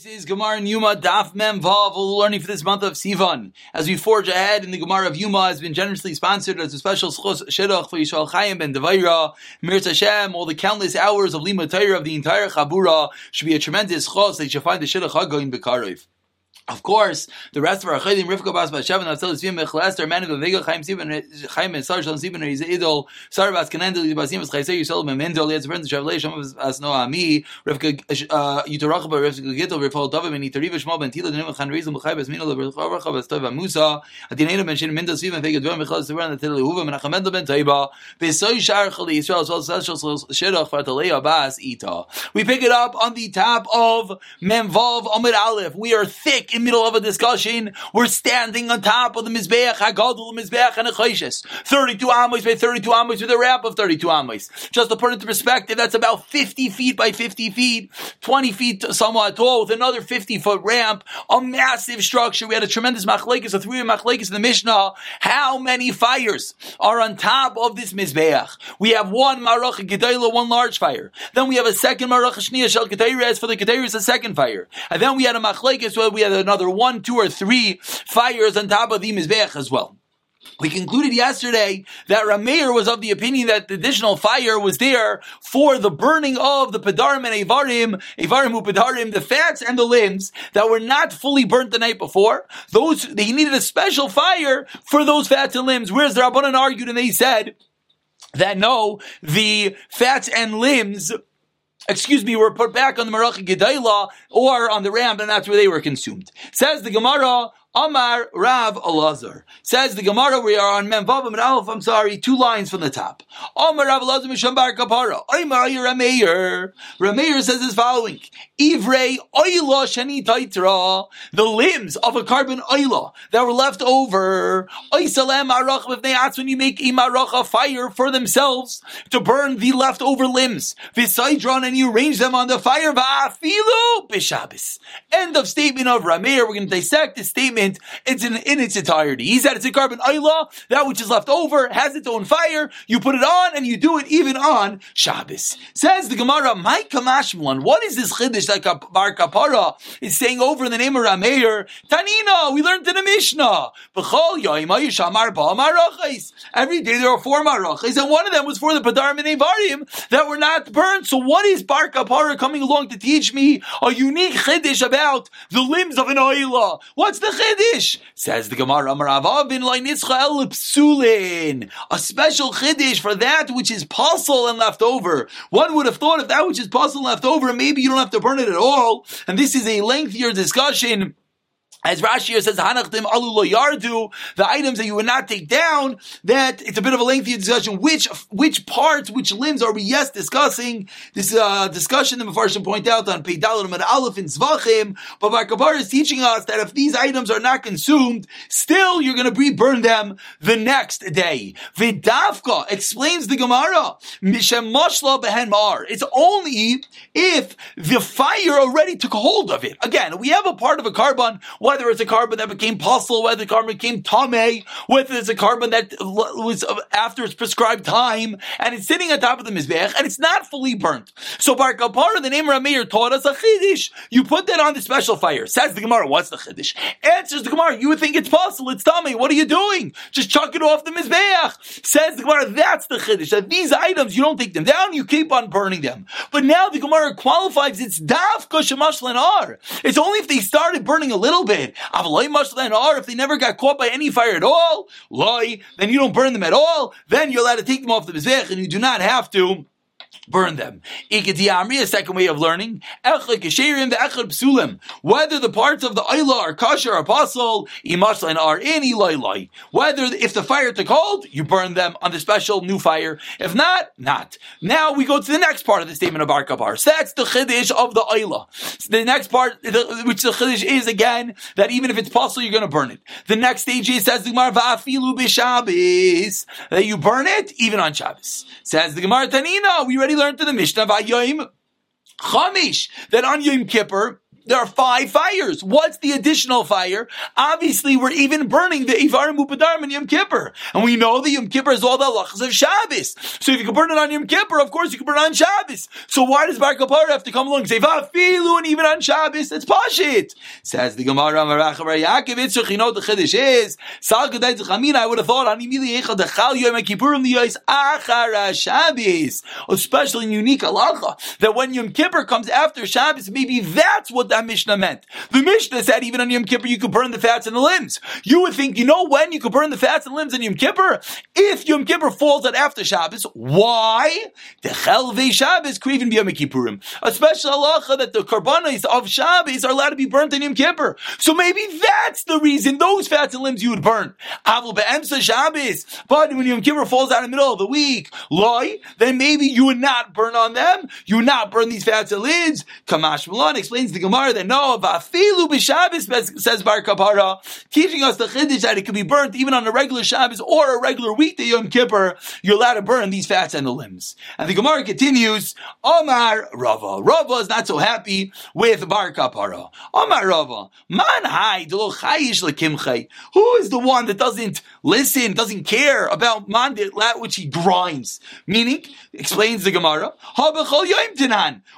This is Gemara and Yuma Daf Mem Vav. Learning for this month of Sivan. As we forge ahead in the Gemara of Yuma has been generously sponsored as a special shidduch for Yishal Chaim ben Devaira, Mir Hashem, all the countless hours of Lima Torah of the entire Chabura should be a tremendous chos. They should find the shidduch Hagoin Bekarev. Of course, the rest of our Chayyim, Rivka Bas Bashav, and Atzel Zvim Mechlester, Manu Vega Chaim Sibin, Chaim and Sar Shalom Sibin, Riz Idol, Sar Bas Kanendel, Basim As Chaysay Yisrael Memendel, Yetz Bern Shavlei Shem As No Ami, Rivka uh, Yutarachba, Rivka Gittel, Rifal Tovim, and Itariva Shmo Ben Tila, Denim Chan Rizim, B'chai Bas Minol, B'chavacha Bas Tova Musa, Adinena Ben Shin Mendel Sibin, Vega Dvam Mechal Sibin, and Tila Huva, and Achamendel Ben Taiba, Besoy Shar Chali Yisrael, as well as Special Shidduch for Abbas Ita. We pick it up on the top of Memvav Amid Aleph. We are thick in middle of a discussion we're standing on top of the Mizbeach, Hagadol, Mizbeach, Chayshes. 32 Amos by 32 Amos with a wrap of 32 Amos. Just to put it into perspective, that's about 50 feet by 50 feet, 20 feet somewhat tall with another 50 foot ramp, a massive structure. We had a tremendous machlekes, a three machlekes in the Mishnah. How many fires are on top of this Mizbeach? We have one Marach Gedayla, one large fire. Then we have a second Marach Shniya Shel Gedayres for the Gedayres, a second fire. And then we had a machlekes where we had another one, two, or three fires on top of the Mizbeach as well. We concluded yesterday that Rameir was of the opinion that the additional fire was there for the burning of the Pedarim and Avarim, Avarim who the fats and the limbs that were not fully burnt the night before. Those, he needed a special fire for those fats and limbs. Whereas the Rabbanan argued and they said that no, the fats and limbs excuse me, were put back on the Marach Gedayla or on the ram, and that's where they were consumed. Says the Gemara, Amar Rav Elazar. Says the Gemara, we are on Memvav and Aleph, I'm sorry, two lines from the top. Amar Rav Elazar Misham Bar Kapara. Amar Rameir. Rameir says as following. Ivrei Oila Sheni Taitra. The limbs of a carbon oila that were left over. Oisalem Arach B'vnei when you make Imarach a fire for themselves to burn the leftover limbs. Visaidron and you arrange them on the fire. Va'afilu B'Shabbos. End of statement of Rameir. We're going to dissect the statement statement, it's in, in its entirety. He said it's a carbon ayla, that which is left over has its own fire, you put it on and you do it even on Shabbos. Says the Gemara, my kamashmlan, what is this chiddush that Bar Kapara is saying over in the name of Rameir? Tanina, we learned in the Mishnah. Every day there are four marachas, and one of them was for the Padarim and Evarim that were not burned. So what is Bar Kapara coming along to teach me a unique chiddush about the limbs of an oila? What's the chiddush? Chiddush. Says the Gemara, Amarav bin Psulin. A special chiddush for that which is pasul and left over. One would have thought if that which is pasul and left over, maybe you don't have to burn it at all. And this is a lengthier discussion as Rashi says, Hanachtim alu yardu, the items that you would not take down, that it's a bit of a lengthy discussion. Which, which parts, which limbs are we yes discussing? This, uh, discussion the Mepharshim point out on Peidalim and Aleph in Zvachim, but Bar is teaching us that if these items are not consumed, still you're gonna burn them the next day. Vidavka explains the Gemara, Mishem Mashla Behen Mar. It's only if the fire already took hold of it. Again, we have a part of a carbon, whether it's a carbon that became possible, whether the carbon became tame, whether it's a carbon that was uh, after its prescribed time, and it's sitting on top of the mizbech, and it's not fully burnt. So Bar Kapara, the name Rameir taught us a chiddush. You put that on the special fire. Says the Gemara, what's the chiddush? Answers the Gemara, you would think it's possible, it's tame. What are you doing? Just chuck it off the mizbech. Says the Gemara, that's the chiddush. That these items, you don't take them down, you keep on burning them. But now the Gemara qualifies it's dafka shemash lenar. It's only if they started burning a little bit it. Or if they never got caught by any fire at all, loy, then you don't burn them at all. Then you're allowed to take them off the mizbech, and you do not have to burn them. A second way of learning. Echad the echad psulim. Whether the parts of the Ayla are kosher or apostle, imaslan are in Eloi. Whether if the fire took hold, you burn them on the special new fire. If not, not. Now we go to the next part of the statement of Bar. So that's the chiddush of the Ayla. The next part, which the chiddush is again, that even if it's possible, you're going to burn it. The next stage is, says the Gemara, va'afilu b'Shabbos, that you burn it even on Shabbos. Says the Gemara Tanina, we already learned in the Mishnah Yom Chamish that on Yom Kippur there are five fires. What's the additional fire? Obviously, we're even burning the Ivarim Upadarm and Yom Kippur. And we know that Yom Kippur is all the halachas of Shabbos. So if you can burn it on Yom Kippur, of course you can burn it on Shabbos. So why does Bar Kapara have to come along and say, Vafilu, and even on Shabbos, it's Pashit? Says the Gemara, Marach Bar Yaakov, you know the Chiddush is, I would have thought, Ani Echad, Dechal Yom Kippurim, the Yois, Achara Shabbos. Especially in unique halacha, that when Yom Kippur comes after Shabbos, maybe that's what that Mishnah meant. The Mishnah said even on Yom Kippur you could burn the fats and the limbs. You would think, you know when you could burn the fats and limbs on Yom Kippur? If Yom Kippur falls at after Shabbos. Why? The Chelve Shabbos Krivin Yom Kippurim. A special halacha that the karbanos of Shabbos are allowed to be burnt in Yom Kippur. So maybe that's the reason those fats and limbs you would burn. Avul be'emsa Shabbos. But when Yom Kippur falls out in the middle of the week, loy, then maybe you would not burn on them. You would not burn these fats and limbs. Kamash Milan explains the Gemara that no, Vafilu b'Shabbos says Bar Kapara, teaching us the Chiddush that it can be burnt even on a regular Shabbos or a regular weekday Yom Kippur. You're allowed to burn these fats and the limbs. And the Gemara continues, Omar Rava. Rava is not so happy with Bar Kapara. Omar Rava. Man hai Who is the one that doesn't listen, doesn't care about man that which he grinds? Meaning, explains the Gemara,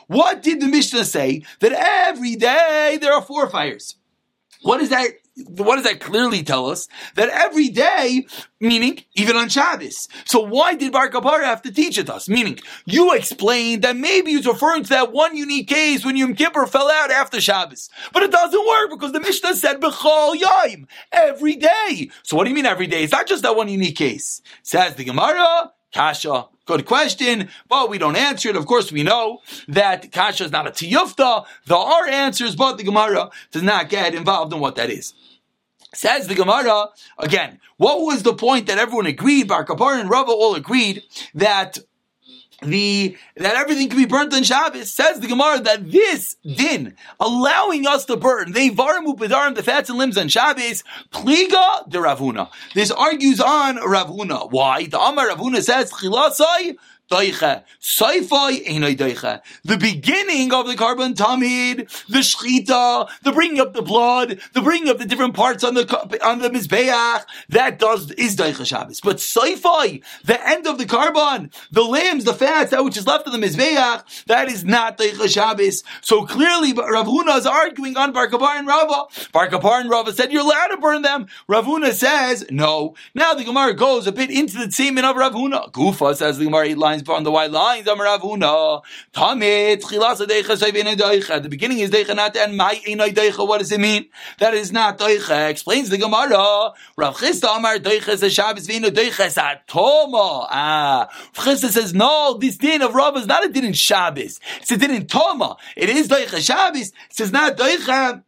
what did the Mishnah say? That every day there are four fires. What does that? What does that clearly tell us? That every day, meaning even on Shabbos. So why did Bar Kapara have to teach it us? Meaning, you explained that maybe he's referring to that one unique case when Yom Kippur fell out after Shabbos. But it doesn't work because the Mishnah said B'chol Yaim every day. So what do you mean every day? It's not just that one unique case. Says the Gemara, Kasha. Good question, but we don't answer it. Of course, we know that Kasha is not a tiyufta. There are answers, but the Gemara does not get involved in what that is. Says the Gemara, again, what was the point that everyone agreed, Bar Kapar and Rava all agreed that the that everything can be burnt on Shabbos. Says the Gemara that this din allowing us to burn they varimu bedarim the fats and limbs on Shabbos pliga de Ravuna. This argues on Ravuna. Why? The Amar Ravuna says chilasai doicha. Einai doicha. The beginning of the carbon tamid, the shchita, the bringing up the blood, the bringing up the different parts on the on the mizbeach, that does is doicha Shabbos. But saifai, the end of the carbon, the limbs, the fats, that which is left of the mizbeach, that is not doicha Shabbos. So clearly, Rav Huna is arguing on Bar and Rava. Bar and Rava said you're allowed to burn them. Rav Huna says no. Now the Gemara goes a bit into the statement of Rav Huna. Gufa says the Gemara eight lines lines on the white lines. Ravuna. Tamit chilas At the beginning is deicha not and my einay deicha. What does it mean? That is not deicha. Explains the Gemara. Rav Chisda Amar deicha is Shabbos v'ino deicha is Toma. Ah, Rav Chisda says no. This din of Rav is not a din in Shabbos. It's a din in Toma. It is deicha Shabbos. It says not deicha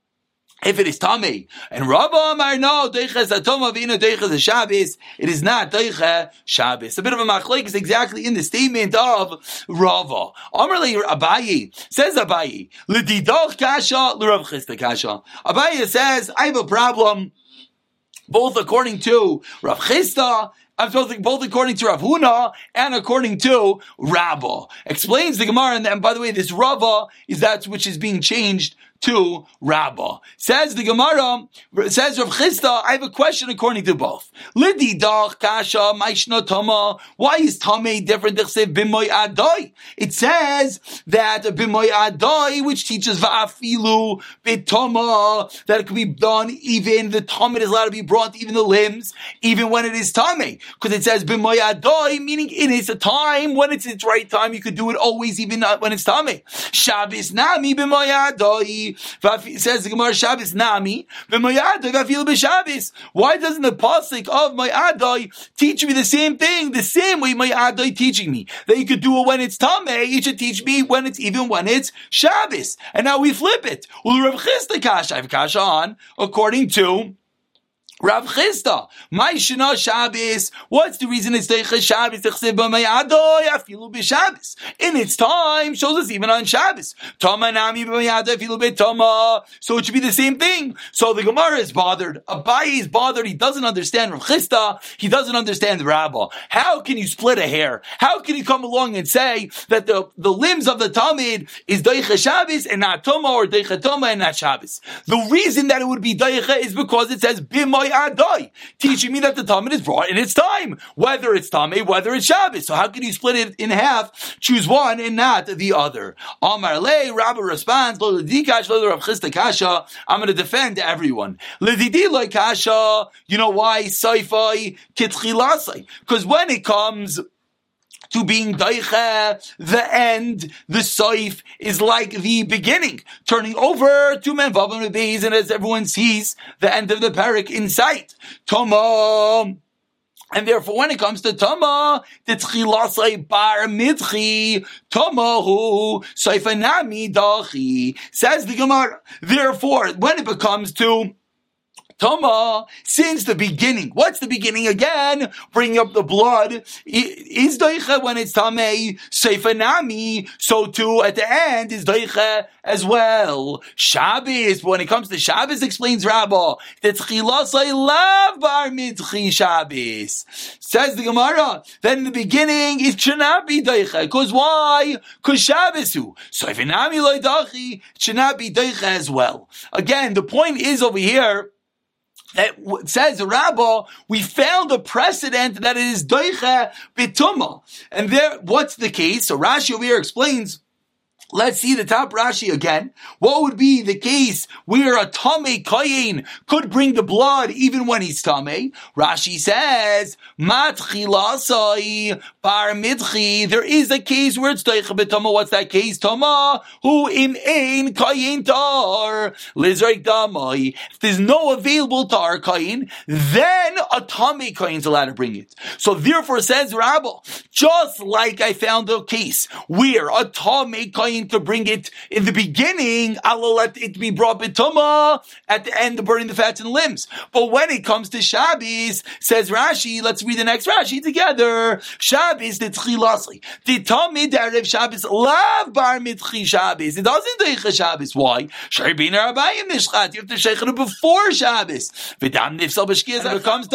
if it is Tame. And Rabba Amar, no, Deicha Zatoma Vina Deicha Shabbos. It is not Deicha Shabbos. A bit of a machlek is exactly in the statement of Rava. Amrli Abayi, says Abayi, L'didoch Kasha, L'Rav Chisda Kasha. Abayi says, I have a problem, both according to Rav Chisda I'm supposed to both according to Rav Huna and according to Rabba. Explains the Gemara, and, by the way, this Rava is that which is being changed to Rabbah. Says the Gemara, says Rav Chisda, I have a question according to both. Kasha maishna. Why is tame different? It says that bimoy adoi, which teaches va'afilu that it can be done even the tame is allowed to be brought even the limbs, even when it is tame. Because it says bimoy adoi, meaning it is a time when it's its right time. You could do it always, even when it's tame. Shabbos nami bimoy says the Gemara Shabbos Nami, Why doesn't the pasuk of my Adai teach me the same thing, the same way my Adai teaching me that you could do it when it's Tameh, you should teach me when it's even when it's Shabbos. And now we flip it. Well, Rav Chisda Kasha, I have Kasha on according to Rav Chisda, my Shana Shabbos. What's the reason it's Deicha Shabbos? Afilu b'Shabbos. In its time, shows us even on Shabbos. Tama nami afilu b'Tama. So it should be the same thing. So the Gemara is bothered. Abayi is bothered. He doesn't understand Rav Chisda. He doesn't understand the Rabbah. How can you split a hair? How can you come along and say that the, the limbs of the Talmud is Deicha Shabbos and not Tama or Deicha Tama and not Shabbos? The reason that it would be Deicha is because it says Bimoy Adai, teaching me that the Talmud is brought in its time, whether it's Tameh, whether it's Shabbos. So how can you split it in half? Choose one and not the other. Amar Le, Rabbi responds, Lo Dikash, Lo Kasha. I'm going to defend everyone. Kasha. You know why? Saifai Kitchilasai. Because when it comes to being daiche, the end, the soif is like the beginning, turning over to menvav and beis, and as everyone sees, the end of the parak in sight. Toma. And therefore, when it comes to Tama, the Tchilasai Bar Midchi, Tamahu, Saifanami Dachi, says the Gemara. Therefore, when it becomes to Tama, since the beginning. What's the beginning again? Bring up the blood. Is doicha when it's tamei, seifanami, so too at the end is doicha as well. Shabbos, when it comes to Shabbos, explains Rabba, that chilasai love bar mitchi Shabbos. Says the Gemara, then in the beginning it should not be doicha. Cause why? Cause Shabbos who? Seifanami loidachi, should not be doicha as well. Again, the point is over here, that says Rabba, we found a precedent that it is doicha bituma. And there, what's the case? So Rashi over here explains Let's see the top Rashi again. What would be the case where a Tame Kayin could bring the blood even when he's Tame? Rashi says, Matchilasai Bar Midchi. There is a case where it's Teicha Betama. What's that case? Tama, who im ein Kayin tar. Lizraik Damai. If there's no available tar Kayin, then a Tame Kayin's allowed to bring it. So therefore says Rabbi, just like I found a case where a Tame Kayin to bring it in the beginning, I'll let it be brought bituma at the end, burning the fats and limbs. But when it comes to Shabbos, says Rashi, let's read the next Rashi together. Shabbos, the tchilasli. The Tamid Erev Shabbos, love bar mitchi Shabbos. It doesn't do Shabbos. Why? Sharbin Arabayim Nishchat. You have to shake it before Shabbos. V'dam nifsal b'shkiz, it becomes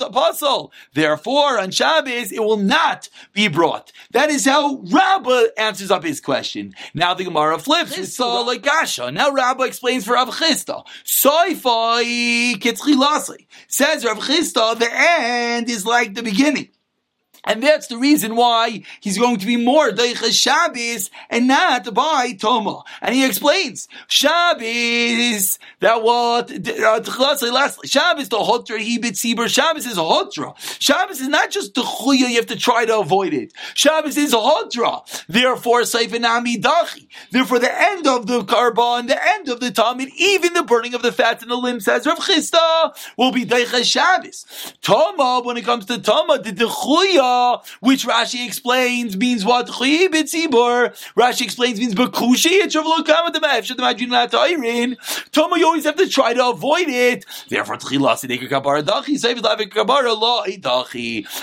apostle. Therefore, on Shabbos, it will not be brought. That is how Rabbah answers up his question. Now the Gemara flips. It's all like Gasha. Now Rabbi explains for Rav Chisda. Soifai kitzchilasi. Says Rav Chisda, the end is like the beginning. And that's the reason why he's going to be more Deicha Shabbos and not by Toma. And he explains, Shabbos, that what, uh, Shabbos, the Hotra, Hebit Sibur, Shabbos is a Hotra. Shabbos is not just the Chuya, you have to try to avoid it. Shabbos is a Hotra. Therefore, Seifanami Dachi. Therefore, the end of the Karban, the end of the Talmud, even the burning of the fat in the limbs, says Rav Chisda, will be Deicha Shabbos. Toma, when it comes to Toma, the Which Rashi explains means what? Rashi explains means Bakushi, it's Toma, you always have to try to avoid it. Therefore,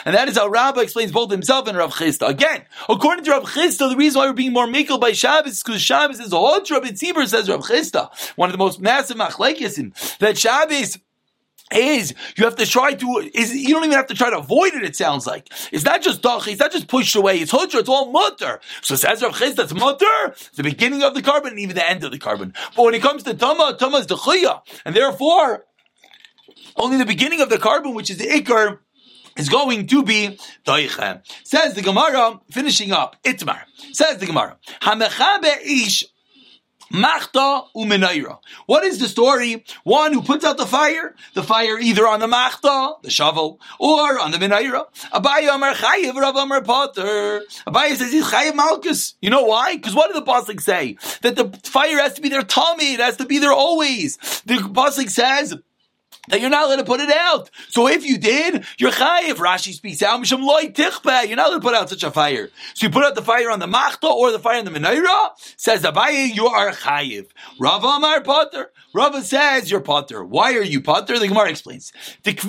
and that is how Rabbi explains both himself and Rav Chisda. Again, according to Rav Chisda, the reason why we're being more makel by Shabbos is because Shabbos is a Rabbi Tzibur, says Rav Chisda. One of the most massive machlekes that Shabbos is you have to try to is you don't even have to try to avoid it. It sounds like it's not just dachi, it's not just pushed away. It's hudra, it's all mutter. So says Rav Chiz, that's mutter. the beginning of the carbon and even the end of the carbon. But when it comes to tama, tama is the and therefore only the beginning of the carbon, which is the ikar, is going to be doicha. Says the Gemara, finishing up itmar. Says the Gemara, hamechabe ish Machta umenaira. What is the story? One who puts out the fire, the fire either on the machta, the shovel, or on the menaira. Abaye Amar Chayiv, Rav Amar Potter. Abaye says he's Chayiv Malkus. You know why? Because what did the Pasuk say? That the fire has to be there tummy, it has to be there always. The Pasuk says, that you're not allowed to put it out. So if you did, you're chayiv. Rashi speaks out. You're not allowed to put out such a fire. So you put out the fire on the machta or the fire on the menorah. Says Abaye, you are chayiv. Rava Amar Potter. Rava says you're Potter. Why are you Potter? The Gemara explains. If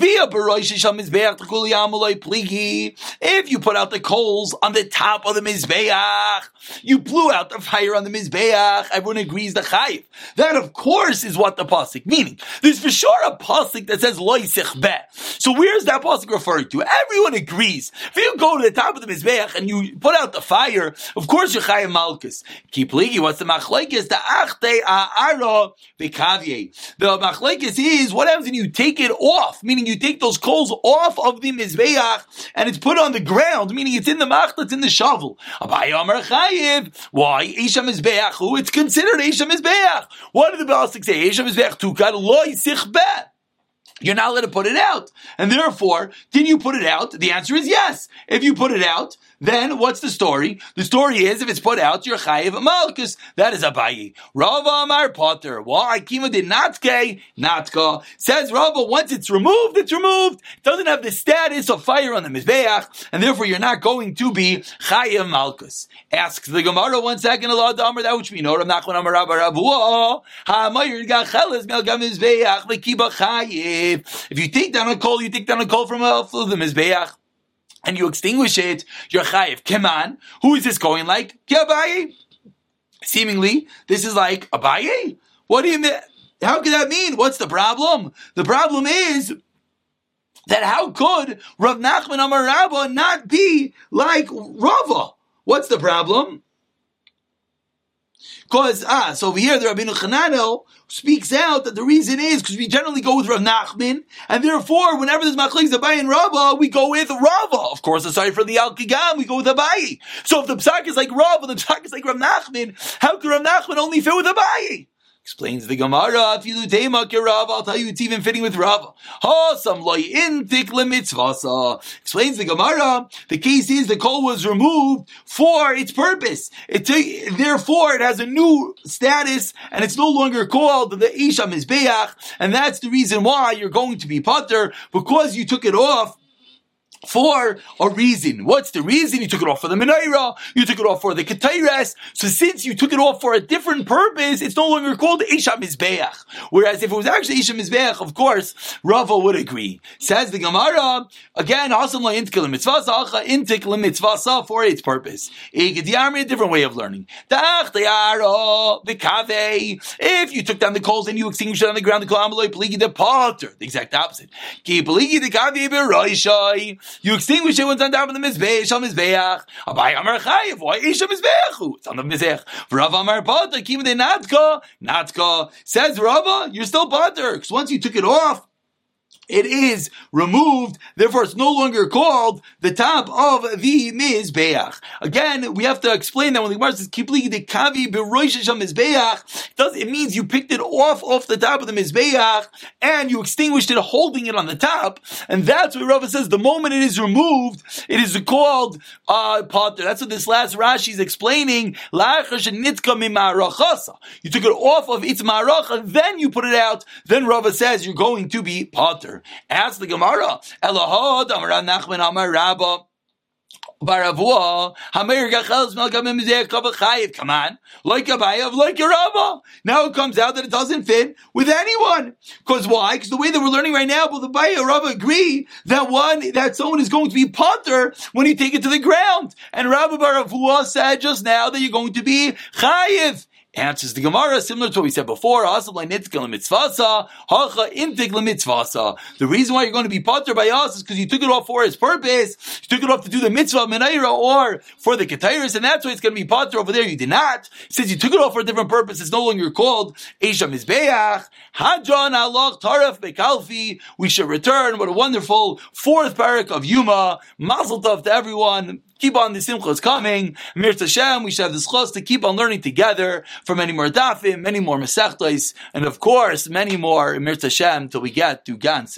you put out the coals on the top of the mizbeach, you blew out the fire on the mizbeach. Everyone agrees the chayiv. That of course is what the pasuk meaning. There's for sure a pasuk that says loy be. So where's that pasuk referring to? Everyone agrees. If you go to the top of the mizbeach and you put out the fire, of course you're chayiv malchus. Keep ligi. What's the machlekes? The achte a'ara v'kavye. The machlekes is what happens when you take it off, meaning you take those coals off of the mizbeach and it's put on the ground, meaning it's in the machla, it's in the shovel. Why? Isha mizbeach. It's considered Isha mizbeach. What did the Balasik say? Isha mizbeach tukad loy sichbeh. You're not allowed to put it out. And therefore, did you put it out? The answer is yes. If you put it out, then what's the story? The story is if it's put out, you're chayiv malchus. That is Abayi. Rava Amar Potter. Why? Kima did natke, natka. Says Rava, once it's removed, it's removed. It doesn't have the status of fire on the Mizbeach, and therefore you're not going to be chayiv malchus. Asks the Gemara one second, Allah Damar, that which we know, Rav Nachman Amar Rabba Ravuah, Ha'amayir gacheles melgam Mizbeach, lekiba chayiv. If you take down a coal, you take down a coal from a, the Mizbeach and you extinguish it, you're chayiv. Keman, who is this going like? Abaye. Seemingly, this is like Abaye. What do you mean? How could that mean? What's the problem? The problem is that how could Rav Nachman Amar Rabba not be like Rava? What's the problem? Because, ah, so over here, the Rabbeinu Chananel speaks out that the reason is because we generally go with Rav Nachman, and therefore, whenever there's Machlekes Abaye and Rava, we go with Rava. Of course, aside from the Al Kigam, we go with Abaye. So if the Psak is like Rava, the Psak is like Rav Nachman, how can Rav Nachman only fit with Abaye? Explains the Gemara, if you do Rav, I'll tell you it's even fitting with Rav. Ha, some loy intik lemitzvasa. Explains the Gemara, the case is the coal was removed for its purpose. It t- therefore, it has a new status, and it's no longer called the Isha Mizbeach, and that's the reason why you're going to be potter, because you took it off for a reason. What's the reason? You took it off for the menorah, you took it off for the ketayres. So since you took it off for a different purpose, it's no longer called Isha Mizbeach. Whereas if it was actually Isha Mizbeach, of course, Rava would agree. Says the Gemara, again, Hasam la intik mitzvah intik mitzvah for its purpose. A different way of learning. If you took down the coals and you extinguished it on the ground, the kolam the potter. The exact opposite. You extinguish it when it's on top of the mizbeach, shal mizbeach. Abai amar chayiv, why isha mizbeachu? It's on the mizbeach. Rav amar potter, kim de natka, natka. Says Rava, you're still potter, because once you took it off, it is removed, therefore it's no longer called the top of the Mizbeach. Again, we have to explain that when the Gemara says, Kipli de Kavi Mizbeach, it means you picked it off off the top of the Mizbeach and you extinguished it holding it on the top. And that's what Rava says, the moment it is removed, it is called uh, potter. That's what this last Rashi is explaining. You took it off of its maracha, then you put it out, then Rava says you're going to be potter. Ask the Gemara. Elahod Amar Nachman Amar Rabba. Baravua, Hameir Gachel Melkamim. Come on, like Abayav, like Yerava. Now it comes out that it doesn't fit with anyone. Because why? Because the way that we're learning right now, both Abaya and Rava agree that one that someone is going to be potter when you take it to the ground. And Rabbi Baravua said just now that you're going to be Chayiv. Answers the Gemara, similar to what we said before, the reason why you're going to be potter by us is because you took it off for its purpose. You took it off to do the mitzvah menaira or for the ketairis, and that's why it's going to be potter over there. You did not. Since you took it off for a different purpose, it's no longer called Esha Mizbeach. Hadron Allah Taraf Bekalfi. We should return. What a wonderful fourth parak of Yuma. Mazel tov to everyone. Keep on, the simcha is coming. Mir Hashem, we should have this chos to keep on learning together for many more dafim, many more mesechtos, and of course, many more Mir Hashem till we get to Gans.